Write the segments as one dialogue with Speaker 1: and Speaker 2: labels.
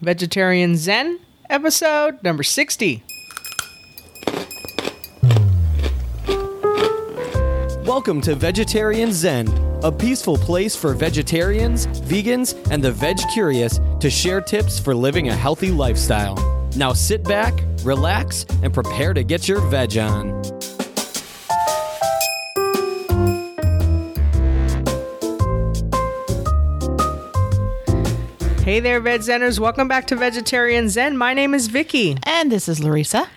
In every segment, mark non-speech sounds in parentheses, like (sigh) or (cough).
Speaker 1: Vegetarian Zen, episode number 60.
Speaker 2: Welcome to Vegetarian Zen, a peaceful place for vegetarians, vegans, and the veg curious to share tips for living a healthy lifestyle. Now sit back, relax, and prepare to get your veg on.
Speaker 1: Hey there, Veg Zeners. Welcome back to Vegetarian Zen. My name is Vicky.
Speaker 3: And this is Larissa.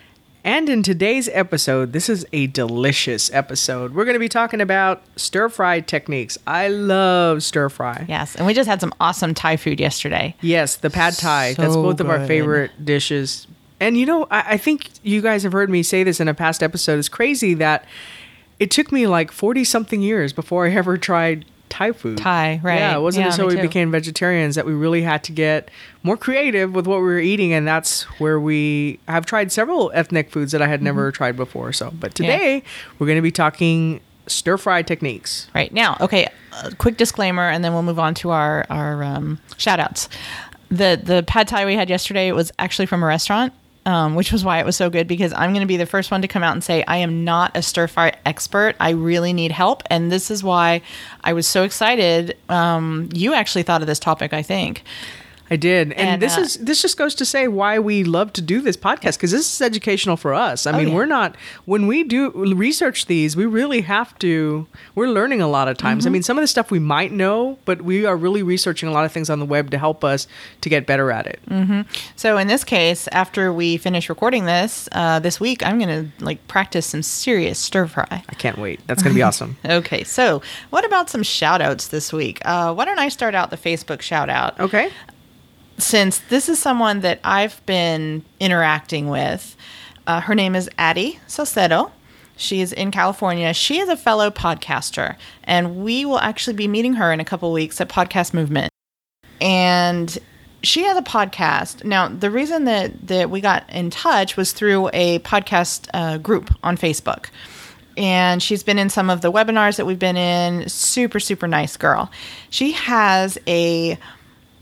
Speaker 1: And in today's episode, this is a delicious episode. We're going to be talking about stir fry techniques. I love stir fry.
Speaker 3: Yes, and we just had some awesome Thai food yesterday.
Speaker 1: Yes, the pad Thai. That's
Speaker 3: So
Speaker 1: both of our favorite dishes. And you know, I, I think you guys have heard me say this in a past episode. It's crazy that it took me like 40 something years before I ever tried Thai food.
Speaker 3: Thai, right.
Speaker 1: Yeah, it wasn't
Speaker 3: Yeah,
Speaker 1: until we
Speaker 3: too.
Speaker 1: became vegetarians that we really had to get more creative with what we were eating. And that's where we have tried several ethnic foods that I had never
Speaker 3: Mm-hmm.
Speaker 1: tried before. So, but today we're going to be talking stir fry techniques.
Speaker 3: Right now, okay. A quick disclaimer, and then we'll move on to our our um, shout outs. The the pad thai we had yesterday was actually from a restaurant. Um, which was why it was so good because I'm going to be the first one to come out and say I am not a stir fry expert. I really need help, and this is why I was so excited. Um, you actually thought of this topic, I think.
Speaker 1: I did, and,
Speaker 3: And,
Speaker 1: this
Speaker 3: uh,
Speaker 1: is this just goes to say why we love to do this podcast because this is educational for us. I mean,
Speaker 3: Oh, yeah.
Speaker 1: we're not when we do research these, we really have to. We're learning a lot of times. I
Speaker 3: Mm-hmm.
Speaker 1: mean, some of the stuff we might know, but we are really researching a lot of things on the web to help us to get better at it.
Speaker 3: Mm. So in this case, after we finish recording this uh, this week, I'm going to like practice some serious stir fry.
Speaker 1: I can't wait. That's going to be (laughs) awesome.
Speaker 3: Okay, so what about some shout outs this week? Uh, why don't I start out the Facebook shout out?
Speaker 1: Okay.
Speaker 3: Since this is someone that I've been interacting with, uh, her name is Addie Salcedo. She is in California. She is a fellow podcaster, and we will actually be meeting her in a couple weeks at Podcast Movement. And she has a podcast. Now, the reason that, that we got in touch was through a podcast uh, group on Facebook and she's been in some of the webinars that we've been in. Super, super nice girl. She has a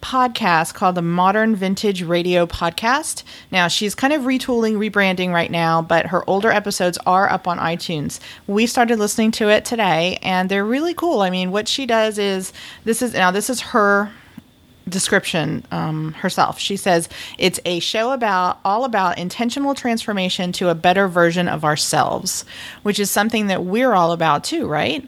Speaker 3: podcast called the Modern Vintage Radio Podcast. Now, she's kind of retooling, rebranding right now, but her older episodes are up on iTunes. We started listening to it today, and they're really cool. I mean, what she does is this is now, this is her description um, herself. She says it's a show about all about intentional transformation to a better version of ourselves, which is something that we're all about too, right?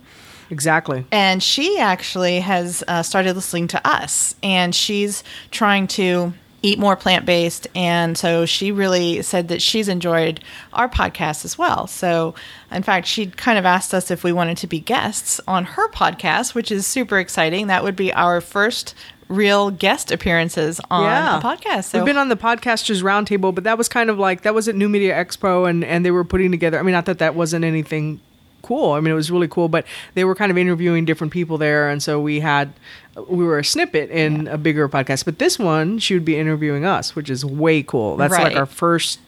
Speaker 1: Exactly.
Speaker 3: And she actually has uh, started listening to us, and she's trying to eat more plant based. And so she really said that she's enjoyed our podcast as well. So, in fact, she kind of asked us if we wanted to be guests on her podcast, which is super exciting. That would be our first real guest appearances on a podcast. So,
Speaker 1: We've been on the podcasters roundtable, but that was kind of like that was at New Media Expo, and and they were putting together. I mean, not that that wasn't anything cool. I mean, it was really cool, but they were kind of interviewing different people there, and so we had we were a snippet in a bigger podcast. But this one, she would be interviewing us, which is way cool. That's like our first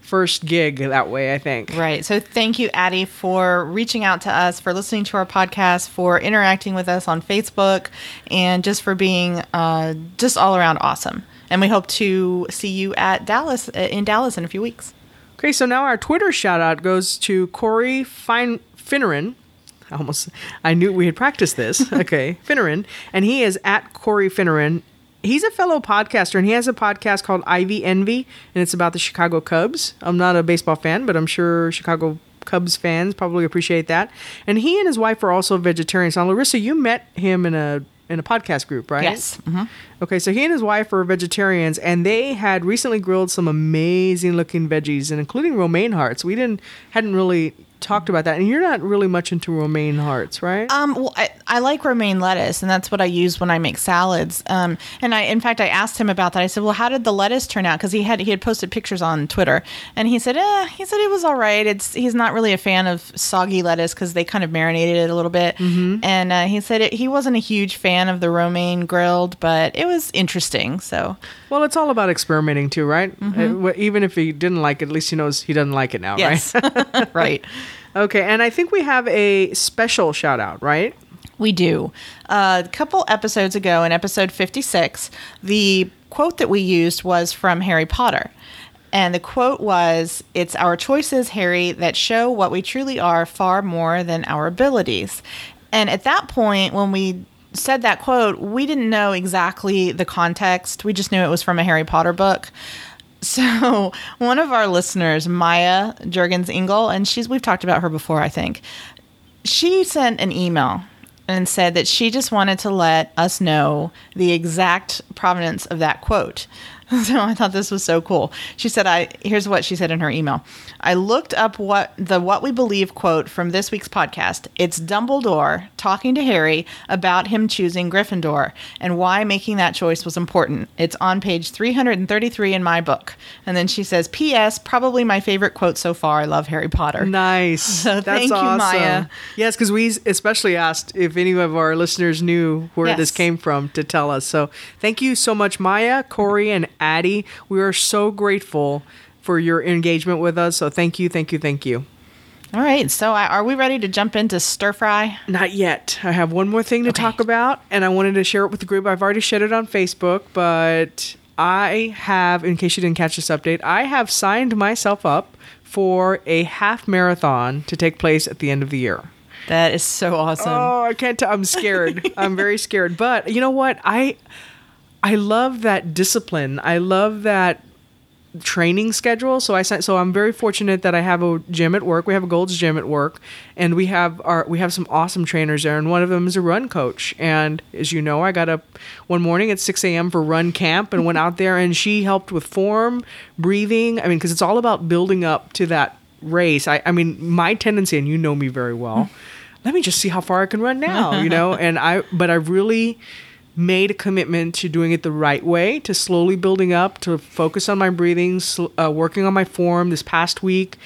Speaker 1: first gig that way. I think.
Speaker 3: Right. So thank you, Addie, for reaching out to us, for listening to our podcast, for interacting with us on Facebook, and just for being uh, just all around awesome. And we hope to see you at Dallas uh, in Dallas in a few weeks.
Speaker 1: Okay, so now our Twitter shout out goes to Corey Fine Finneran. I almost I knew we had practiced this. (laughs) Okay, Finneran, and he is at Corey Finneran. He's a fellow podcaster, and he has a podcast called Ivy Envy, and it's about the Chicago Cubs. I'm not a baseball fan, but I'm sure Chicago Cubs fans probably appreciate that. And he and his wife are also vegetarians. Now, Larissa, you met him in a in a podcast group, right?
Speaker 3: Yes. Mhm.
Speaker 1: Okay, so he and his wife are vegetarians, and they had recently grilled some amazing looking veggies, and including romaine hearts. We didn't hadn't really talked about that, and you're not really much into romaine hearts, right?
Speaker 3: Um, well, I, I like romaine lettuce, and that's what I use when I make salads. Um, and I, in fact, I asked him about that. I said, "Well, how did the lettuce turn out?" Because he had he had posted pictures on Twitter, and he said, "Eh, he said it was all right. It's he's not really a fan of soggy lettuce because they kind of marinated it a little bit." And uh, he said it, he wasn't a huge fan of the romaine grilled, but it was interesting. So
Speaker 1: well, it's all about experimenting too, right? Uh, wh- even if he didn't like it, at least he knows he doesn't like it now,
Speaker 3: yes,
Speaker 1: right? (laughs) (laughs)
Speaker 3: right.
Speaker 1: Okay, and I think we have a special shout out, right?
Speaker 3: We do. Uh, a couple episodes ago, in episode 56, the quote that we used was from Harry Potter. And the quote was It's our choices, Harry, that show what we truly are far more than our abilities. And at that point, when we said that quote, we didn't know exactly the context. We just knew it was from a Harry Potter book. So (laughs) one of our listeners, Maya Jurgens Engel, and she's we've talked about her before, I think. She sent an email and said that she just wanted to let us know the exact provenance of that quote. (laughs) So I thought this was so cool. She said, "I here's what she said in her email. I looked up what the what we believe quote from this week's podcast. It's Dumbledore talking to Harry about him choosing Gryffindor and why making that choice was important. It's on page 333 in my book." And then she says, "P.S. Probably my favorite quote so far. I love Harry Potter."
Speaker 1: Nice. (laughs)
Speaker 3: So
Speaker 1: That's
Speaker 3: thank you,
Speaker 1: awesome.
Speaker 3: Maya.
Speaker 1: Yes, because we especially asked if any of our listeners knew where
Speaker 3: Yes.
Speaker 1: this came from to tell us. So thank you so much, Maya, Corey, and Addie. We are so grateful for your engagement with us. So thank you, thank you, thank you.
Speaker 3: All right. So I- are we ready to jump into stir fry?
Speaker 1: Not yet. I have one more thing to
Speaker 3: Okay.
Speaker 1: talk about, and I wanted to share it with the group. I've already shared it on Facebook, but I have, in case you didn't catch this update, I have signed myself up for a half marathon to take place at the end of the year.
Speaker 3: That is so awesome.
Speaker 1: Oh, I can't. T- I'm scared. (laughs) I'm very scared. But you know what? I I love that discipline. I love that training schedule. So I sent- so I'm very fortunate that I have a gym at work. We have a Gold's gym at work, and we have our we have some awesome trainers there. And one of them is a run coach. And as you know, I got up one morning at 6 a.m. for run camp and went out there, and she helped with form, breathing. I mean, because it's all about building up to that race. I, I mean, my tendency, and you know me very well. Hmm. let me just see how far I can run now, you know? (laughs) and I, but I really made a commitment to doing it the right way, to slowly building up, to focus on my breathing, sl- uh, working on my form. This past week,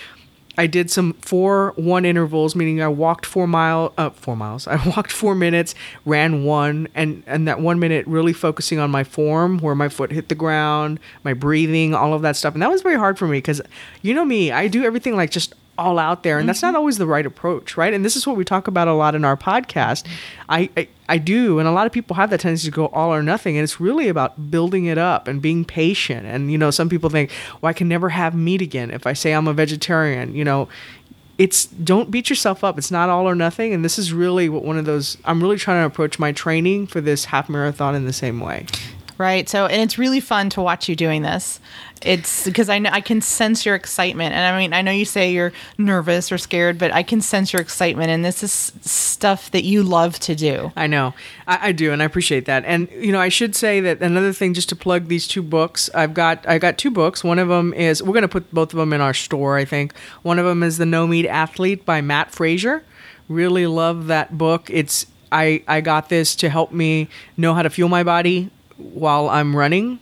Speaker 1: I did some four one intervals, meaning I walked four mile, uh, four miles. (laughs) I walked four minutes, ran one, and and that one minute really focusing on my form, where my foot hit the ground, my breathing, all of that stuff, and that was very hard for me because, you know me, I do everything like just all out there and that's not mm-hmm. always the right approach right? And this is what we talk about a lot in our podcast. I, I i do and a lot of people have that tendency to go all or nothing and it's really about building it up and being patient. And you know some people think well i can never have meat again if i say i'm a vegetarian you know? It's don't beat yourself up. It's not all or nothing and this is really what one of those i'm really trying to approach my training for this half marathon in the same way
Speaker 3: Right. So, and it's really fun to watch you doing this. It's because I know I can sense your excitement. And I mean, I know you say you're nervous or scared, but I can sense your excitement. And this is stuff that you love to do.
Speaker 1: I know. I, I do, and I appreciate that. And you know, I should say that another thing, just to plug these two books, I've got I got two books. One of them is we're going to put both of them in our store. I think one of them is the No Meat Athlete by Matt Frazier. Really love that book. It's I I got this to help me know how to fuel my body while I'm running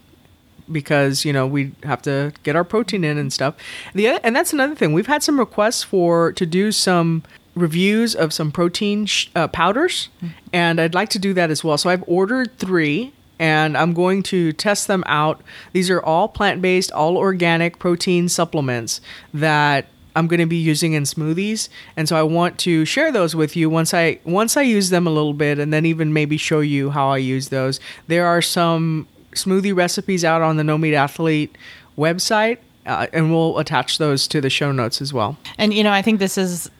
Speaker 1: because you know we have to get our protein in and stuff. The other, and that's another thing. We've had some requests for to do some reviews of some protein sh- uh, powders, and I'd like to do that as well. So I've ordered three. And I'm going to test them out. These are all plant based, all organic protein supplements that I'm going to be using in smoothies, and so I want to share those with you once I once I use them a little bit, and then even maybe show you how I use those. There are some smoothie recipes out on the No Meat Athlete website, uh, and we'll attach those to the show notes as well.
Speaker 3: And you know, I think this is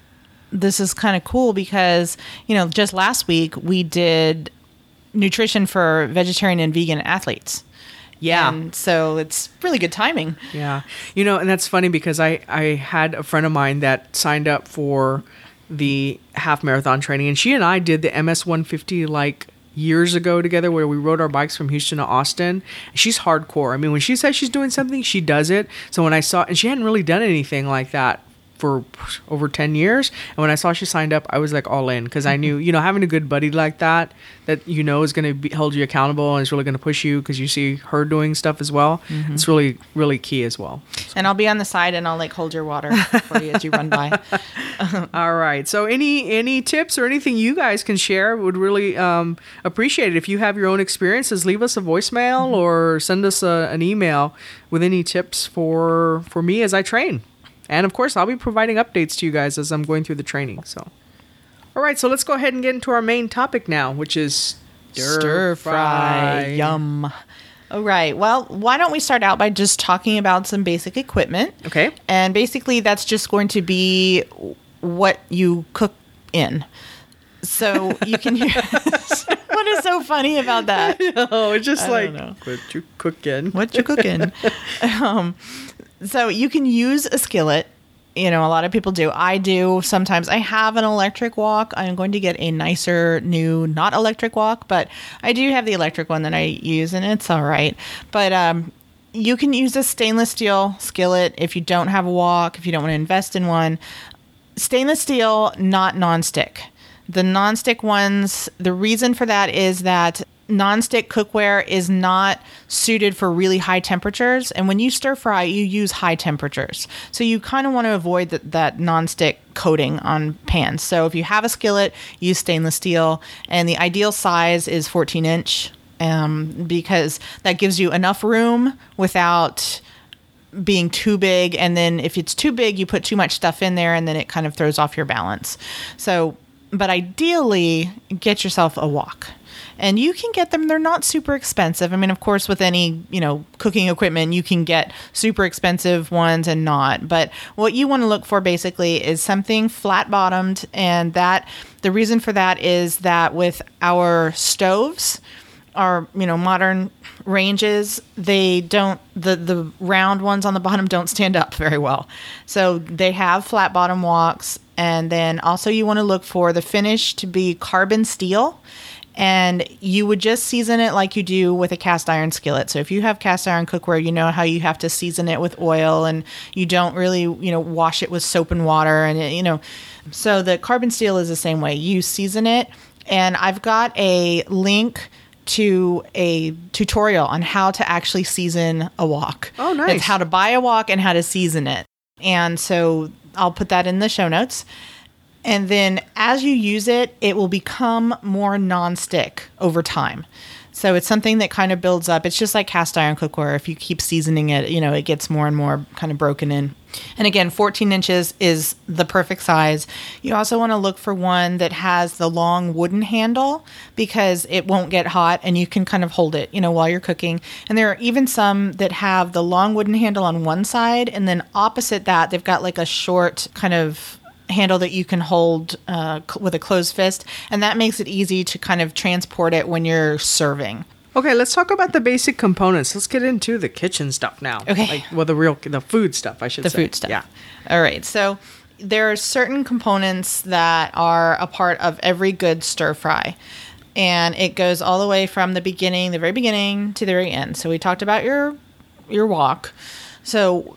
Speaker 3: this is kind of cool because you know, just last week we did nutrition for vegetarian and vegan athletes.
Speaker 1: Yeah.
Speaker 3: And so it's really good timing.
Speaker 1: Yeah. You know, and that's funny because I, I had a friend of mine that signed up for the half marathon training, and she and I did the MS 150 like years ago together where we rode our bikes from Houston to Austin. She's hardcore. I mean, when she says she's doing something, she does it. So when I saw, and she hadn't really done anything like that for over 10 years. And when i saw she signed up i was like all in because i knew you know having a good buddy like that that you know is going to hold you accountable and is really going to push you because you see her doing stuff as well it's really really key as well.
Speaker 3: And I'll be on the side and I'll like hold your water for you as you run by. (laughs)
Speaker 1: all right. So any any tips or anything you guys can share would really um, appreciate it. If you have your own experiences leave us a voicemail or send us a, an email with any tips for for me as i train and of course i'll be providing updates to you guys as i'm going through the training so all right so let's go ahead and get into our main topic now which is
Speaker 3: Stir fry. Yum. All right. Well, why don't we start out by just talking about some basic equipment?
Speaker 1: Okay.
Speaker 3: And basically, that's just going to be what you cook in. So you can. Hear. (laughs) what is so funny about that? (laughs)
Speaker 1: Oh, it's just
Speaker 3: I
Speaker 1: like what you cooking.
Speaker 3: What you cooking? (laughs) um, so you can use a skillet. You know, a lot of people do. I do sometimes. I have an electric wok. I'm going to get a nicer new, not electric wok, but I do have the electric one that I use, and it's all right. But um, you can use a stainless steel skillet if you don't have a wok, if you don't want to invest in one. Stainless steel, not nonstick. The nonstick ones, the reason for that is that nonstick cookware is not suited for really high temperatures. And when you stir fry, you use high temperatures. So you kind of want to avoid that, that nonstick coating on pans. So if you have a skillet, use stainless steel. And the ideal size is 14 inch um, because that gives you enough room without being too big and then if it's too big you put too much stuff in there and then it kind of throws off your balance so but ideally get yourself a wok and you can get them they're not super expensive. I mean of course with any you know cooking equipment you can get super expensive ones and not. But what you want to look for basically is something flat bottomed and that the reason for that is that with our stoves our you know modern ranges they don't the the round ones on the bottom don't stand up very well. So they have flat bottom woks and then also you want to look for the finish to be carbon steel and you would just season it like you do with a cast iron skillet. So if you have cast iron cookware, you know how you have to season it with oil and you don't really, you know, wash it with soap and water and it, you know. So the carbon steel is the same way. You season it and I've got a link to a tutorial on how to actually season a wok.
Speaker 1: Oh, nice.
Speaker 3: It's how to buy a wok and how to season it. And so I'll put that in the show notes. And then as you use it, it will become more non-stick over time. So it's something that kind of builds up. It's just like cast iron cookware. If you keep seasoning it, you know, it gets more and more kind of broken in. And again, 14 inches is the perfect size. You also want to look for one that has the long wooden handle because it won't get hot and you can kind of hold it, you know, while you're cooking. And there are even some that have the long wooden handle on one side and then opposite that, they've got like a short kind of handle that you can hold uh, cl- with a closed fist, and that makes it easy to kind of transport it when you're serving.
Speaker 1: Okay, let's talk about the basic components. Let's get into the kitchen stuff now.
Speaker 3: Okay.
Speaker 1: Like, well, the real, the food stuff, I should
Speaker 3: The
Speaker 1: say.
Speaker 3: food stuff.
Speaker 1: Yeah.
Speaker 3: All right. So there are certain components that are a part of every good stir fry. And it goes all the way from the beginning, the very beginning to the very end. So we talked about your your wok. So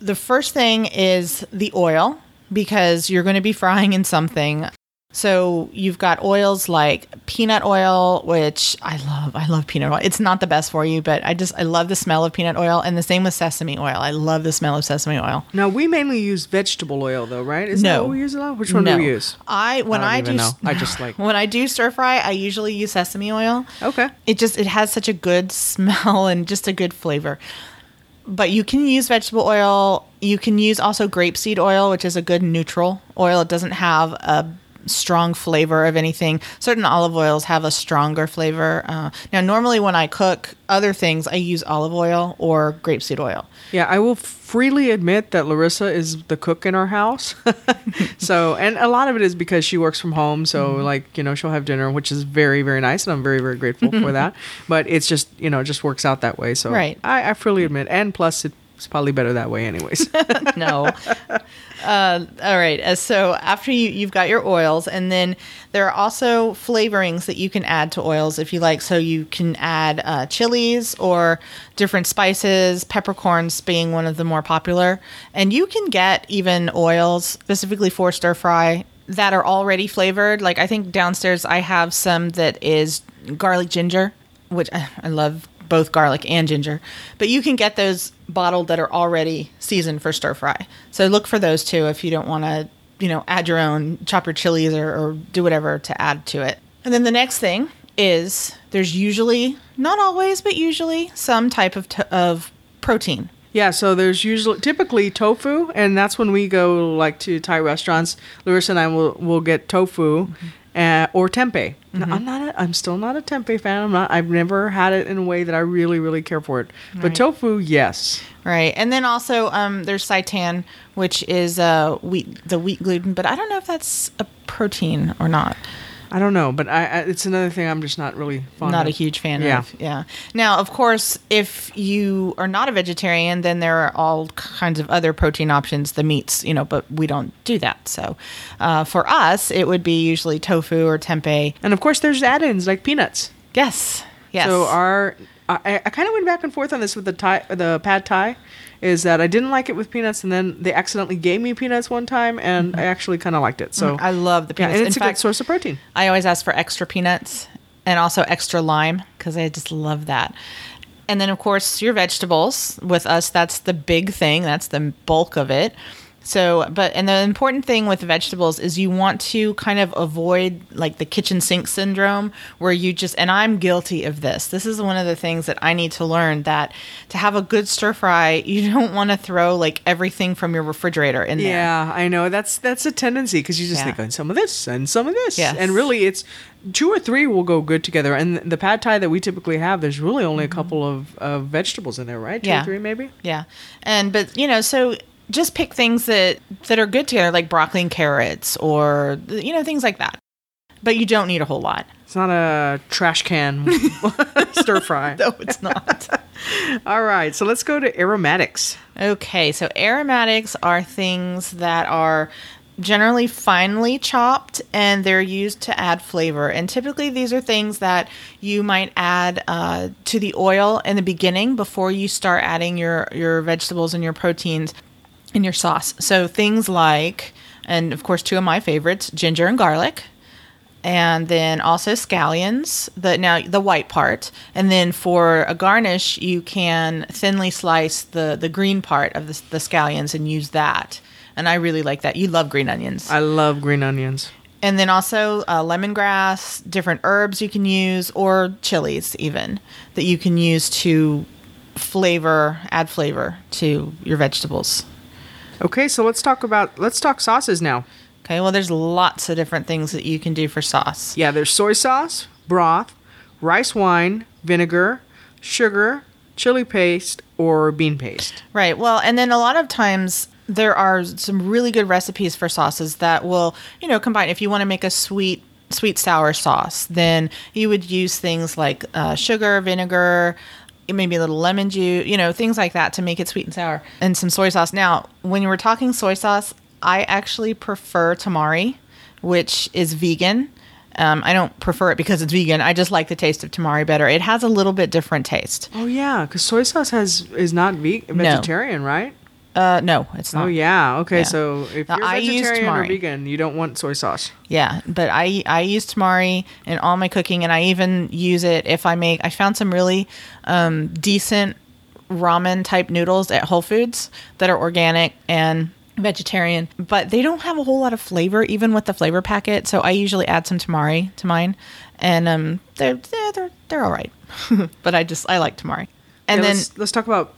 Speaker 3: the first thing is the oil because you're going to be frying in something. So you've got oils like peanut oil, which I love. I love peanut oil. It's not the best for you, but I just I love the smell of peanut oil, and the same with sesame oil. I love the smell of sesame oil.
Speaker 1: Now we mainly use vegetable oil, though, right? Is that
Speaker 3: No.
Speaker 1: what we use a lot? Which one
Speaker 3: no,
Speaker 1: do we use?
Speaker 3: I when
Speaker 1: I
Speaker 3: I,
Speaker 1: don't even
Speaker 3: do
Speaker 1: know. I just like- (laughs)
Speaker 3: when I do stir fry, I usually use sesame oil.
Speaker 1: Okay.
Speaker 3: It just it has such a good smell (laughs) and just a good flavor. But you can use vegetable oil. You can use also grapeseed oil, which is a good neutral oil. It doesn't have a strong flavor of anything. Certain olive oils have a stronger flavor. Uh, now, normally when I cook other things, I use olive oil or grapeseed oil.
Speaker 1: Yeah, I will freely admit that Larissa is the cook in our house. (laughs) so, and a lot of it is because she works from home. So,
Speaker 3: Mm-hmm.
Speaker 1: like, you know, she'll have dinner, which is very, very nice. And I'm very, very grateful for that. But it's just, you know, it just works out that way. So,
Speaker 3: Right.
Speaker 1: I, I freely admit. And plus, it's probably better that way, anyways. (laughs)
Speaker 3: no. (laughs) Uh, all right. Uh, so after you, you've got your oils, and then there are also flavorings that you can add to oils if you like. So you can add uh, chilies or different spices, peppercorns being one of the more popular. And you can get even oils specifically for stir fry that are already flavored. Like I think downstairs I have some that is garlic ginger, which I, I love both garlic and ginger. But you can get those bottled that are already seasoned for stir fry. So look for those too if you don't want to, you know, add your own, chop your chilies or, or do whatever to add to it. And then the next thing is there's usually, not always, but usually some type of, to- of protein.
Speaker 1: Yeah, so there's usually typically tofu, and that's when we go like to Thai restaurants. Larissa and I will will get tofu, mm-hmm. Uh, or tempeh. No, I'm not. A, I'm still not a tempeh fan. I'm not. I've never had it in a way that I really, really care for it. But tofu, yes.
Speaker 3: Right, and then also um, there's seitan, which is uh, wheat, the wheat gluten, but I don't know if that's a protein or not.
Speaker 1: I don't know, but I, I it's another thing I'm just not really fond of.
Speaker 3: not
Speaker 1: of.
Speaker 3: a huge fan
Speaker 1: Yeah.
Speaker 3: of. Yeah. Now, of course, if you are not a vegetarian, then there are all kinds of other protein options, the meats, you know, but we don't do that. So uh, for us, it would be usually tofu or tempeh.
Speaker 1: And of course, there's add-ins like peanuts.
Speaker 3: Yes. Yes.
Speaker 1: So our, I, I kind of went back and forth on this with the Thai, the pad Thai, is that I didn't like it with peanuts, and then they accidentally gave me peanuts one time, and I actually kind of liked it. So
Speaker 3: Mm-hmm. I love the
Speaker 1: yeah,
Speaker 3: peanuts.
Speaker 1: and it's
Speaker 3: In
Speaker 1: a
Speaker 3: fact,
Speaker 1: good source of protein.
Speaker 3: I always ask for extra peanuts and also extra lime because I just love that. And then, of course, your vegetables. With us, that's the big thing. That's the bulk of it. So, but and the important thing with vegetables is you want to kind of avoid like the kitchen sink syndrome where you just and I'm guilty of this. This is one of the things that I need to learn that to have a good stir fry, (laughs) you don't want to throw like everything from your refrigerator in there.
Speaker 1: Yeah, I know that's that's a tendency because you just
Speaker 3: Yeah.
Speaker 1: think and some of this and some of this,
Speaker 3: Yes.
Speaker 1: and really it's two or three will go good together. And the pad Thai that we typically have, there's really only a couple of, of vegetables in there, right? Two
Speaker 3: Mm-hmm. Yeah.
Speaker 1: or three maybe.
Speaker 3: Yeah. And but you know, so just pick things that that are good together like broccoli and carrots or you know things like that. But you don't need a whole lot.
Speaker 1: It's not a trash can (laughs) stir fry. (laughs)
Speaker 3: No, it's not. (laughs)
Speaker 1: All right, so let's go to aromatics.
Speaker 3: okay, so aromatics are things that are generally finely chopped and they're used to add flavor. And typically, these are things that you might add uh, to the oil in the beginning before you start adding your, your vegetables and your proteins in your sauce. So things like, and of course, two of my favorites ginger and garlic. And then also scallions, the now the white part, and then for a garnish, you can thinly slice the the green part of the, the scallions and use that. And I really like that. You love green onions.
Speaker 1: I love green onions.
Speaker 3: And then also uh, lemongrass, different herbs you can use, or chilies even that you can use to flavor, add flavor to your vegetables.
Speaker 1: Okay, so let's talk about let's talk sauces now.
Speaker 3: Okay, well, there's lots of different things that you can do for sauce.
Speaker 1: Yeah, there's soy sauce, broth, rice wine, vinegar, sugar, chili paste, or bean paste.
Speaker 3: Right. Well, and then a lot of times there are some really good recipes for sauces that will, you know, combine. If you want to make a sweet, sweet sour sauce, then you would use things like uh, sugar, vinegar, maybe a little lemon juice, you know, things like that to make it sweet and sour, and some soy sauce. Now, when you were talking soy sauce, I actually prefer tamari, which is vegan. Um, I don't prefer it because it's vegan. I just like the taste of tamari better. It has a little bit different taste.
Speaker 1: Oh yeah, because soy sauce has is not ve- vegetarian, right?
Speaker 3: Uh, no, it's not.
Speaker 1: Oh yeah. Okay,
Speaker 3: Yeah.
Speaker 1: so if
Speaker 3: Now,
Speaker 1: you're
Speaker 3: I use
Speaker 1: vegetarian or vegan, you don't want soy sauce.
Speaker 3: Yeah, but I I use tamari in all my cooking, and I even use it if I make. I found some really um, decent ramen type noodles at Whole Foods that are organic and vegetarian, but they don't have a whole lot of flavor, even with the flavor packet. So I usually add some tamari to mine, and um, they're they're they're, they're all right. (laughs) but I just I like tamari, and
Speaker 1: Yeah,
Speaker 3: then
Speaker 1: let's, let's talk about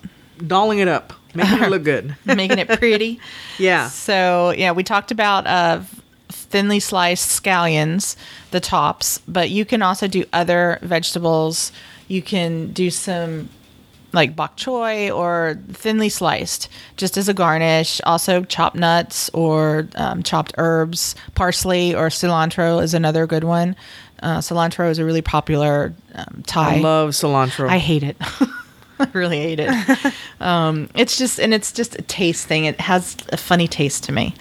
Speaker 1: dolling it up, making it (laughs) look good.
Speaker 3: making it pretty. (laughs)
Speaker 1: Yeah.
Speaker 3: So yeah, we talked about uh, thinly sliced scallions, the tops, but you can also do other vegetables. You can do some like bok choy or thinly sliced, just as a garnish. Also, chopped nuts or um, chopped herbs, parsley or cilantro is another good one. Uh, cilantro is a really popular um, Thai.
Speaker 1: I love cilantro.
Speaker 3: I hate it. (laughs) I (laughs) really hate it. um, it's just, and it's just a taste thing. It has a funny taste to me.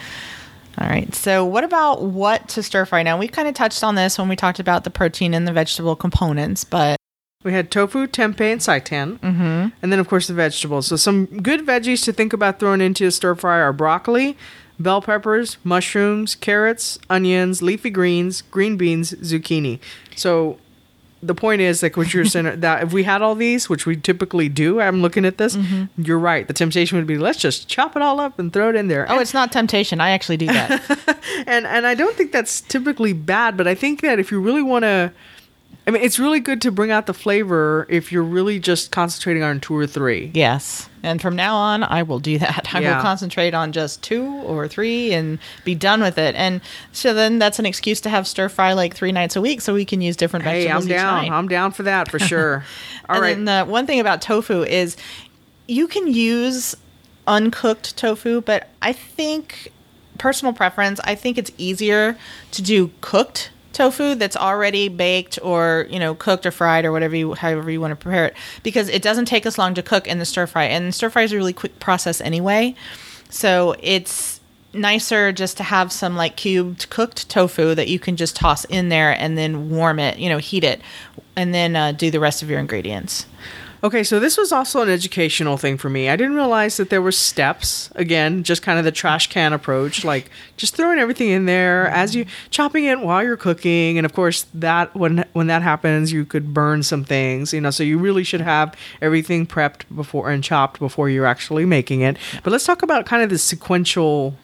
Speaker 3: All right. So, what about what to stir fry? Now, we kind of touched on this when we talked about the protein and the vegetable components, but
Speaker 1: We had tofu, tempeh, and seitan. Mm-hmm. And then, of course, the vegetables. So, some good veggies to think about throwing into a stir fry are broccoli, bell peppers, mushrooms, carrots, onions, leafy greens, green beans, zucchini. So, the point is, like what you're saying, (laughs) that if we had all these, which we typically do, I'm looking at this, mm-hmm. you're right. The temptation would be let's just chop it all up and throw it in there.
Speaker 3: oh, it's not temptation. I actually do that. (laughs)
Speaker 1: and and I don't think that's typically bad, but I think that if you really want to, I mean, it's really good to bring out the flavor if you're really just concentrating on two or three.
Speaker 3: Yes. And from now on, I will do that. (laughs) I
Speaker 1: Yeah.
Speaker 3: will concentrate on just two or three and be done with it. And so then that's an excuse to have stir fry like three nights a week so we can use different
Speaker 1: Hey,
Speaker 3: vegetables
Speaker 1: I'm
Speaker 3: each
Speaker 1: down.
Speaker 3: night.
Speaker 1: I'm down for that for (laughs) sure. All
Speaker 3: and
Speaker 1: right.
Speaker 3: then the one thing about tofu is you can use uncooked tofu, but I think personal preference, I think it's easier to do cooked tofu that's already baked or you know cooked or fried or whatever you however you want to prepare it because it doesn't take us long to cook in the stir fry and stir fry is a really quick process anyway. So it's nicer just to have some like cubed cooked tofu that you can just toss in there and then warm it you know heat it and then uh, do the rest of your ingredients
Speaker 1: Okay, so this was also an educational thing for me. I didn't realize that there were steps. Again, just kind of the trash can approach, like just throwing everything in there as you chopping it while you're cooking, and of course that when when that happens, you could burn some things. You know, so you really should have everything prepped before and chopped before you're actually making it. But let's talk about kind of the sequential,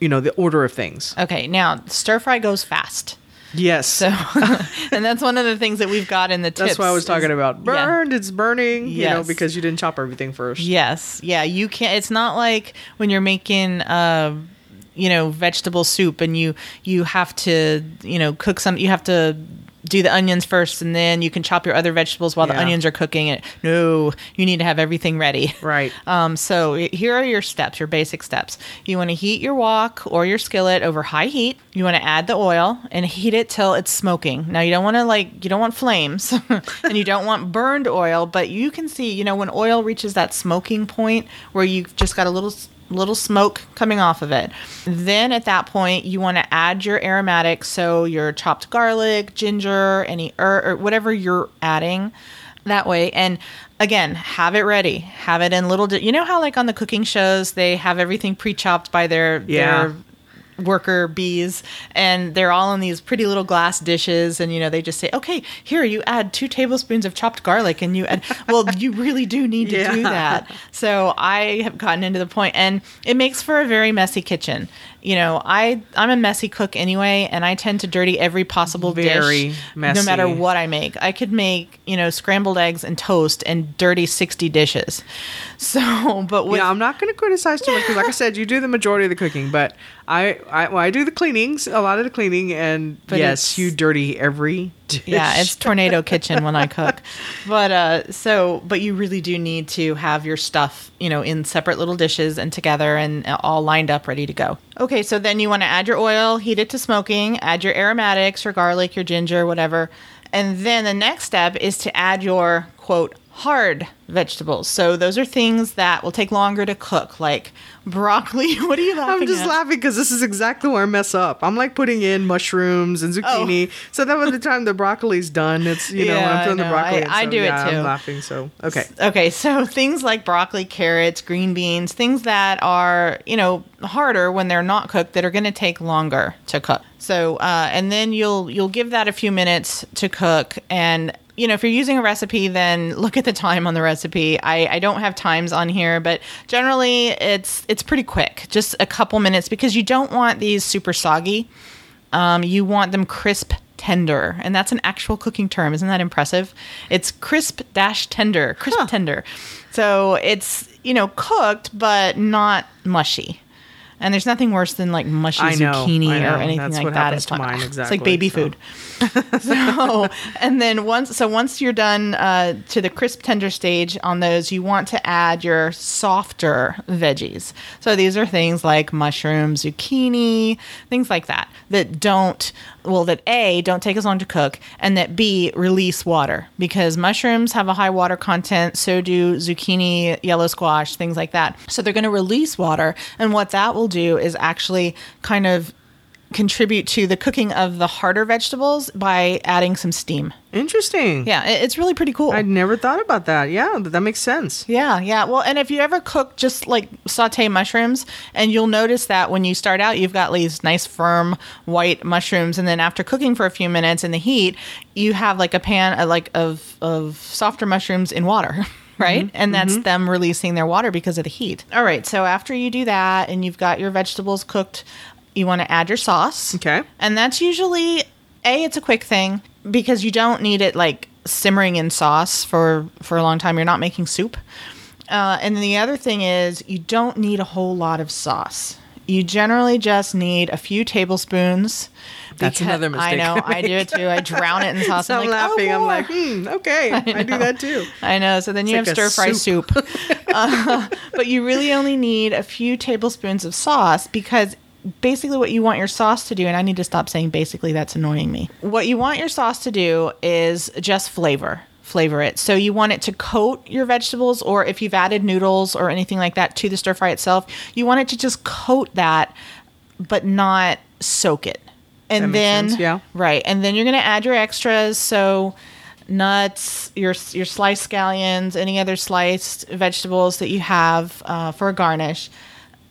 Speaker 1: you know, the order of things.
Speaker 3: okay now stir fry goes fast
Speaker 1: Yes.
Speaker 3: so (laughs) and that's one of the things that we've got in the tips
Speaker 1: that's what I was talking
Speaker 3: is-
Speaker 1: about.
Speaker 3: Yeah.
Speaker 1: Burned, it's burning, you know, because you didn't chop everything first.
Speaker 3: Yes. Yeah. You can't. It's not like when you're making, uh, you know, vegetable soup and you you have to you know cook some. You have to do the onions first, and then you can chop your other vegetables while the onions are cooking. It. No, you need to have everything ready.
Speaker 1: Right. (laughs)
Speaker 3: Um, so here are your steps, your basic steps. You want to heat your wok or your skillet over high heat. You want to add the oil and heat it till it's smoking. Now you don't want to like you don't want flames (laughs) and you don't want burned oil, but you can see, you know, when oil reaches that smoking point where you've just got a little little smoke coming off of it. Then at that point, you want to add your aromatics, so your chopped garlic, ginger, any herb, or whatever you're adding that way and again have it ready have it in little di- you know how like on the cooking shows they have everything pre-chopped by their
Speaker 1: Yeah.
Speaker 3: their worker bees and they're all in these pretty little glass dishes and you know they just say okay here you add two tablespoons of chopped garlic and you add (laughs) well you really do need to do that. So i have gotten into the point and it makes for a very messy kitchen. You know i i'm a messy cook anyway and i tend to dirty every possible
Speaker 1: Very
Speaker 3: dish
Speaker 1: messy.
Speaker 3: no matter what i make. I could make you know scrambled eggs and toast and dirty 60 dishes. (laughs) So but with
Speaker 1: yeah, I'm not going to criticize too much because, like I said, you do the majority of the cooking, but I, I, well, I do the cleanings, a lot of the cleaning, and
Speaker 3: But
Speaker 1: yes, you dirty every dish.
Speaker 3: yeah it's tornado kitchen when i cook. (laughs) But uh so but you really do need to have your stuff you know in separate little dishes and together and all lined up ready to go. Okay so then you want to add your oil heat it to smoking add your aromatics your garlic your ginger whatever. And then the next step is to add your quote hard vegetables so those are things that will take longer to cook like broccoli (laughs) what are you laughing
Speaker 1: I'm just
Speaker 3: at?
Speaker 1: laughing because this is exactly where I mess up. I'm like putting in mushrooms and zucchini, so that by the time the broccoli's done, it's you know when
Speaker 3: Oh. Yeah,
Speaker 1: I'm
Speaker 3: I
Speaker 1: throwing the broccoli.
Speaker 3: I-
Speaker 1: in,
Speaker 3: I
Speaker 1: so,
Speaker 3: do it too.
Speaker 1: I'm laughing. So okay,
Speaker 3: Okay, so (laughs) things like broccoli, carrots, green beans, things that are, you know, harder when they're not cooked that are going to take longer to cook. So, uh, and then you'll you'll give that a few minutes to cook and you know, if you're using a recipe, then look at the time on the recipe. I, I don't have times on here, but generally it's it's pretty quick, just a couple minutes because you don't want these super soggy. Um, you want them crisp tender, and that's an actual cooking term. Isn't that impressive? It's crisp dash tender, crisp tender. So it's you know cooked but not mushy. And there's nothing worse than like mushy
Speaker 1: know,
Speaker 3: zucchini or anything
Speaker 1: That's
Speaker 3: like that. It's
Speaker 1: mine,
Speaker 3: It's like baby
Speaker 1: so.
Speaker 3: food. (laughs) so and then once so once you're done uh, to the crisp tender stage on those you want to add your softer veggies. So these are things like mushrooms zucchini things like that that don't well that a don't take as long to cook and that b release water. Because mushrooms have a high water content so do zucchini yellow squash things like that. So they're going to release water and what that will do is actually kind of contribute to the cooking of the harder vegetables by adding some steam.
Speaker 1: interesting.
Speaker 3: Yeah, it- it's really pretty cool.
Speaker 1: I'd never thought about that. Yeah, that makes sense.
Speaker 3: yeah, yeah. Well, and if you ever cook just like saute mushrooms, and you'll notice that when you start out, you've got these nice firm white mushrooms, and then after cooking for a few minutes in the heat, you have like a pan uh, like of of softer mushrooms in water. (laughs) Right. And that's them releasing their water because of the heat. All right. So after you do that and you've got your vegetables cooked, you want to add your sauce.
Speaker 1: Okay.
Speaker 3: And that's usually a it's a quick thing. because you don't need it like simmering in sauce for for a long time. You're not making soup. Uh, and then the other thing is you don't need a whole lot of sauce. You generally just need a few tablespoons.
Speaker 1: That's another mistake
Speaker 3: I know.
Speaker 1: I
Speaker 3: I do it too. I drown it in (laughs) sauce.
Speaker 1: So I'm,
Speaker 3: like, "Oh,
Speaker 1: laughing. I'm like, hmm, okay, (laughs) I, do that too.
Speaker 3: I know. So then you
Speaker 1: It's
Speaker 3: have
Speaker 1: like a
Speaker 3: stir fry
Speaker 1: soup.
Speaker 3: soup. (laughs) uh, but you really only need a few tablespoons of sauce because basically what you want your sauce to do, and I need to stop saying basically, that's annoying me. What you want your sauce to do is just flavor. Flavor it. So you want it to coat your vegetables, or if you've added noodles or anything like that to the stir fry itself, you want it to just coat that, but not soak it. And then,
Speaker 1: sense, yeah.
Speaker 3: right, and then you're gonna add your extras. So nuts, your your sliced scallions, any other sliced vegetables that you have uh, for a garnish,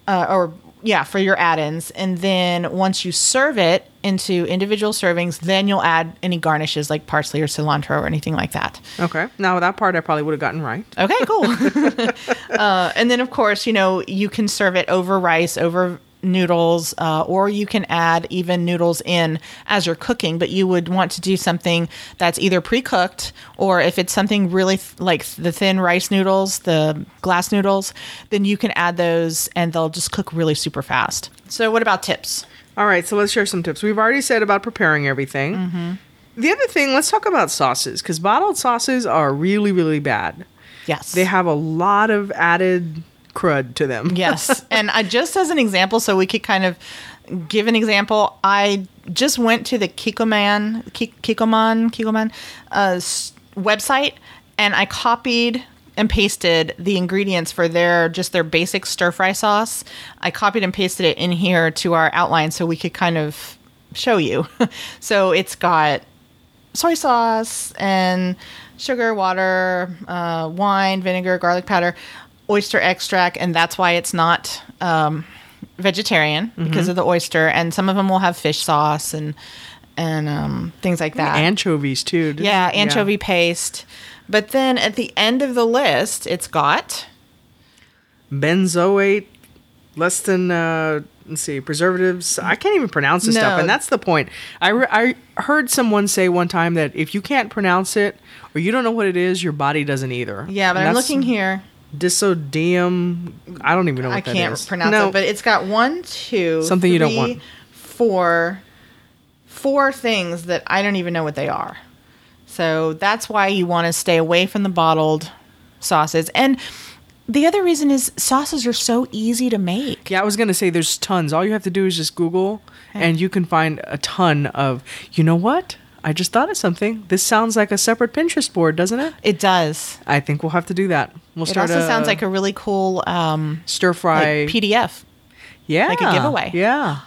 Speaker 3: uh, or yeah, for your add-ins. And then once you serve it into individual servings, then you'll add any garnishes like parsley or cilantro or anything like that.
Speaker 1: Okay. Now that part I probably would have gotten right.
Speaker 3: Okay, cool. (laughs) (laughs) uh, and then, of course, you know, you can serve it over rice, over noodles, uh, or you can add even noodles in as you're cooking. But you would want to do something that's either pre cooked, or if it's something really th- like the thin rice noodles, the glass noodles, then you can add those and they'll just cook really super fast. So, what about tips?
Speaker 1: All right, so let's share some tips. We've already said about preparing everything.
Speaker 3: Mm-hmm.
Speaker 1: The other thing, let's talk about sauces because bottled sauces are really, really bad.
Speaker 3: Yes.
Speaker 1: They have a lot of added crud to them. (laughs)
Speaker 3: Yes. and I just as an example, so we could kind of give an example, I just went to the Kikkoman, Ki- Kikkoman, Kikkoman uh, website and I copied and pasted the ingredients for their just their basic stir fry sauce. I copied and pasted it in here to our outline so we could kind of show you. (laughs) so it's got soy sauce and sugar, water, uh, wine, vinegar, garlic powder, oyster extract, and that's why it's not um, vegetarian because of the oyster. And some of them will have fish sauce and and um, things like that.
Speaker 1: Anchovies too.
Speaker 3: Yeah, anchovy paste. But then at the end of the list, it's got
Speaker 1: benzoate, less than uh, let's see, preservatives. I can't even pronounce this stuff, and that's the point. I re- I heard someone say one time that if you can't pronounce it or you don't know what it is, your body doesn't either.
Speaker 3: yeah. But
Speaker 1: And
Speaker 3: I'm looking here.
Speaker 1: Disodium. I don't even know what
Speaker 3: I
Speaker 1: that
Speaker 3: can't
Speaker 1: is.
Speaker 3: pronounce
Speaker 1: No.
Speaker 3: it, but it's got one, two,
Speaker 1: Something you don't want.
Speaker 3: four, four things that I don't even know what they are. So that's why you want to stay away from the bottled sauces. And the other reason is sauces are so easy to make.
Speaker 1: Yeah, I was gonna say there's tons. All you have to do is just Google, and you can find a ton of. You know what? I just thought of something. This sounds like a separate Pinterest board, doesn't it?
Speaker 3: It does.
Speaker 1: I think we'll have to do that. We'll
Speaker 3: It
Speaker 1: start.
Speaker 3: It
Speaker 1: also
Speaker 3: sounds like a really cool um,
Speaker 1: stir
Speaker 3: like
Speaker 1: fry
Speaker 3: PDF.
Speaker 1: Yeah,
Speaker 3: like a giveaway.
Speaker 1: Yeah,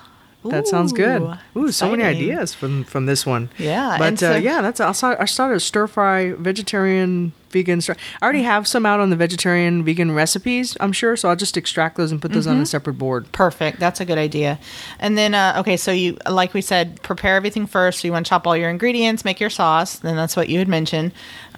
Speaker 1: that sounds good.
Speaker 3: Ooh,
Speaker 1: Ooh, so many ideas from from this one.
Speaker 3: Yeah,
Speaker 1: but
Speaker 3: so-
Speaker 1: uh, yeah, that's I'll start, I started a stir fry vegetarian vegan. Stir- I already have some out on the vegetarian vegan recipes. I'm sure, so I'll just extract those and put those
Speaker 3: Mm-hmm.
Speaker 1: on a separate board.
Speaker 3: Perfect. That's a good idea. And then, uh, okay, so you, like we said, prepare everything first. So you want to chop all your ingredients, make your sauce. Then that's what you had mentioned.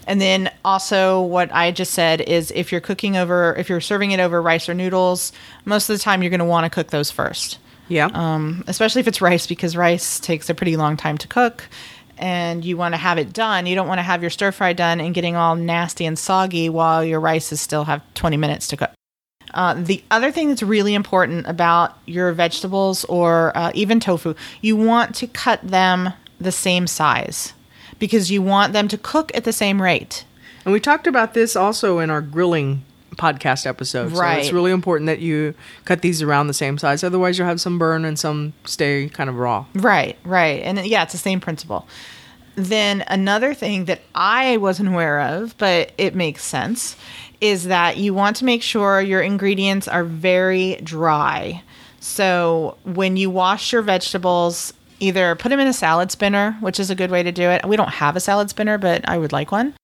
Speaker 3: And then also, what I just said is if you're cooking over, if you're serving it over rice or noodles, most of the time you're going to want to cook those first.
Speaker 1: Yeah.
Speaker 3: Um, especially if it's rice, because rice takes a pretty long time to cook. And you want to have it done. You don't want to have your stir fry done and getting all nasty and soggy while your rice is still have 20 minutes to cook. Uh, the other thing that's really important about your vegetables or uh, even tofu, you want to cut them the same size because you want them to cook at the same rate.
Speaker 1: and we talked about this also in our grilling podcast episode. So it's really important that you cut these around the same size. Otherwise, you'll have some burn and some stay kind of raw.
Speaker 3: Right, right. And uh, yeah, it's the same principle. Then another thing that I wasn't aware of, but it makes sense, is that you want to make sure your ingredients are very dry. So when you wash your vegetables, either put them in a salad spinner, which is a good way to do it. We don't have a salad spinner, but I would like one.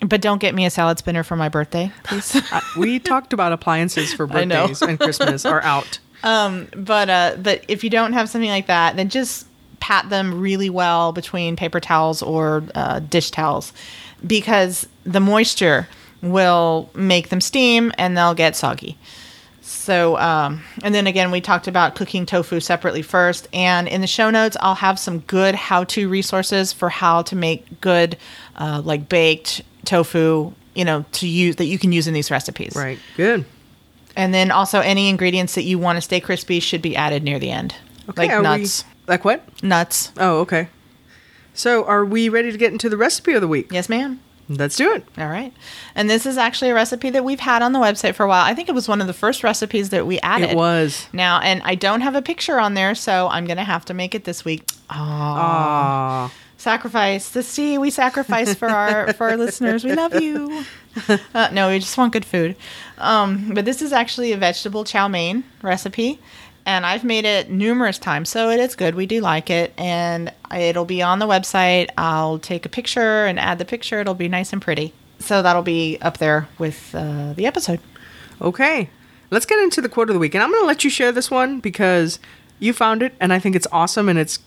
Speaker 3: But don't get me a salad spinner for my birthday, please. (laughs)
Speaker 1: Uh, we talked about appliances for (laughs) birthdays and Christmas are out. (laughs)
Speaker 3: but uh but if you don't have something like that then just pat them really well between paper towels or uh, dish towels because the moisture will make them steam and they'll get soggy So, um, and then again, we talked about cooking tofu separately first. And in the show notes, I'll have some good how to resources for how to make good, uh, like baked tofu, you know, to use that you can use in these recipes.
Speaker 1: Right. Good.
Speaker 3: And then also, any ingredients that you want to stay crispy should be added near the end, Okay, like
Speaker 1: are we-
Speaker 3: nuts.
Speaker 1: like what?
Speaker 3: Nuts.
Speaker 1: Oh, okay. So, are we ready to get into the recipe of the week?
Speaker 3: Yes, ma'am.
Speaker 1: Let's do it.
Speaker 3: All right. And this is actually a recipe that we've had on the website for a while. I think it was one of the first recipes that we added.
Speaker 1: It was.
Speaker 3: Now, and I don't have a picture on there, so I'm going to have to make it this week. Oh,
Speaker 1: Ah.
Speaker 3: Sacrifice. The sea we sacrifice for our (laughs) for our listeners. We love you. Uh, no, we just want good food. Um, but this is actually a vegetable chow mein recipe, and I've made it numerous times, so it is good. We do like it, and it'll be on the website. I'll take a picture and add the picture. It'll be nice and pretty. So that'll be up there with uh, the episode.
Speaker 1: Okay. Let's get into the quote of the week. And I'm going to let you share this one because you found it and I think it's awesome and it's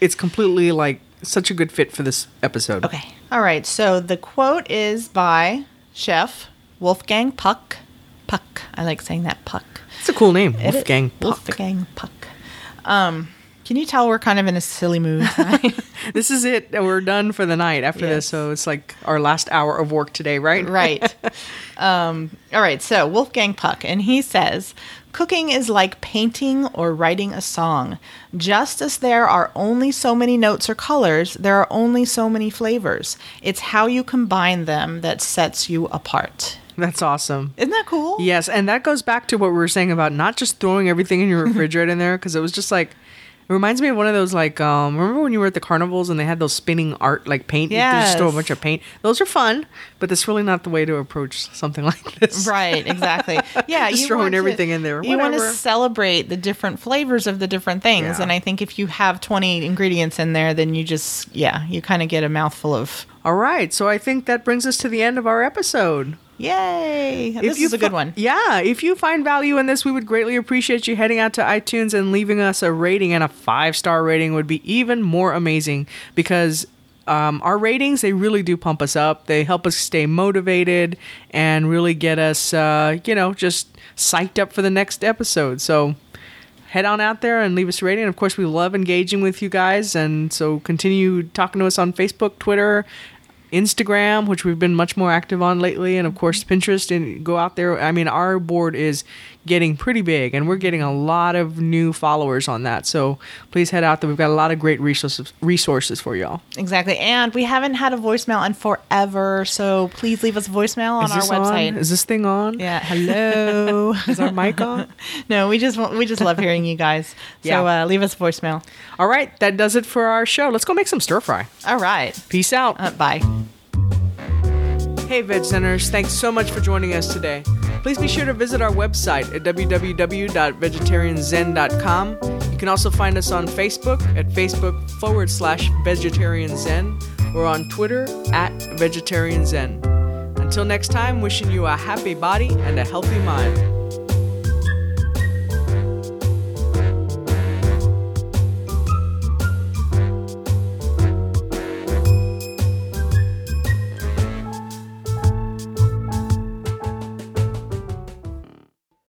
Speaker 1: it's completely like such a good fit for this episode.
Speaker 3: Okay. All right. So the quote is by Chef Wolfgang Puck. Puck. I like saying that. Puck.
Speaker 1: It's a cool name.
Speaker 3: It is-
Speaker 1: Wolfgang Puck.
Speaker 3: Wolfgang Puck. Um, can you tell we're kind of in a silly mood? (laughs)
Speaker 1: This is it. We're done for the night after
Speaker 3: Yes.
Speaker 1: this. So it's like our last hour of work today, right?
Speaker 3: right. (laughs) Um, all right. So Wolfgang Puck, and he says, "Cooking is like painting or writing a song. Just as there are only so many notes or colors, there are only so many flavors. It's how you combine them that sets you apart."
Speaker 1: That's awesome.
Speaker 3: Isn't that cool?
Speaker 1: Yes, and that goes back to what we were saying about not just throwing everything in your (laughs) refrigerator in there because it was just like it reminds me of one of those like um remember when you were at the carnivals and they had those spinning art like paint you just throw a bunch of paint those are fun but that's really not the way to approach something (laughs) like this
Speaker 3: Right, exactly. Yeah, (laughs)
Speaker 1: Just
Speaker 3: you
Speaker 1: throwing
Speaker 3: want to-
Speaker 1: everything in there,
Speaker 3: You want to
Speaker 1: whatever.
Speaker 3: celebrate the different flavors of the different things,
Speaker 1: Yeah.
Speaker 3: and I think if you have twenty ingredients in there, then you just yeah, you kind of get a mouthful of
Speaker 1: all right so i think that brings us to the end of our episode
Speaker 3: yay. this
Speaker 1: you
Speaker 3: is a good one.
Speaker 1: Yeah, if you find value in this, we would greatly appreciate you heading out to iTunes and leaving us a rating and a five star rating would be even more amazing because um, our ratings they really do pump us up. They help us stay motivated and really get us, uh, you know, just psyched up for the next episode. So head on out there and leave us a rating. Of course, we love engaging with you guys, and so continue talking to us on Facebook, Twitter. Instagram, which we've been much more active on lately, and of course Pinterest. And go out there. I mean, our board is getting pretty big, and we're getting a lot of new followers on that. So please head out there. We've got a lot of great resources resources for y'all.
Speaker 3: Exactly, and we haven't had a voicemail in forever, so please leave us a voicemail on our website.
Speaker 1: on? Is this thing on?
Speaker 3: yeah, (laughs) hello. (laughs)
Speaker 1: Is our mic on?
Speaker 3: no, we just we just love hearing you guys. (laughs) So
Speaker 1: Yeah.
Speaker 3: uh, leave us a voicemail.
Speaker 1: All right, that does it for our show. Let's go make some stir fry.
Speaker 3: All right,
Speaker 1: Peace out.
Speaker 3: uh, bye.
Speaker 1: Hey, Veg Centers, thanks so much for joining us today. Please be sure to visit our website at www.vegetarianzen.com. You can also find us on Facebook at Facebook forward slash vegetarian zen or on Twitter at vegetarian zen. Until next time, wishing you a happy body and a healthy mind.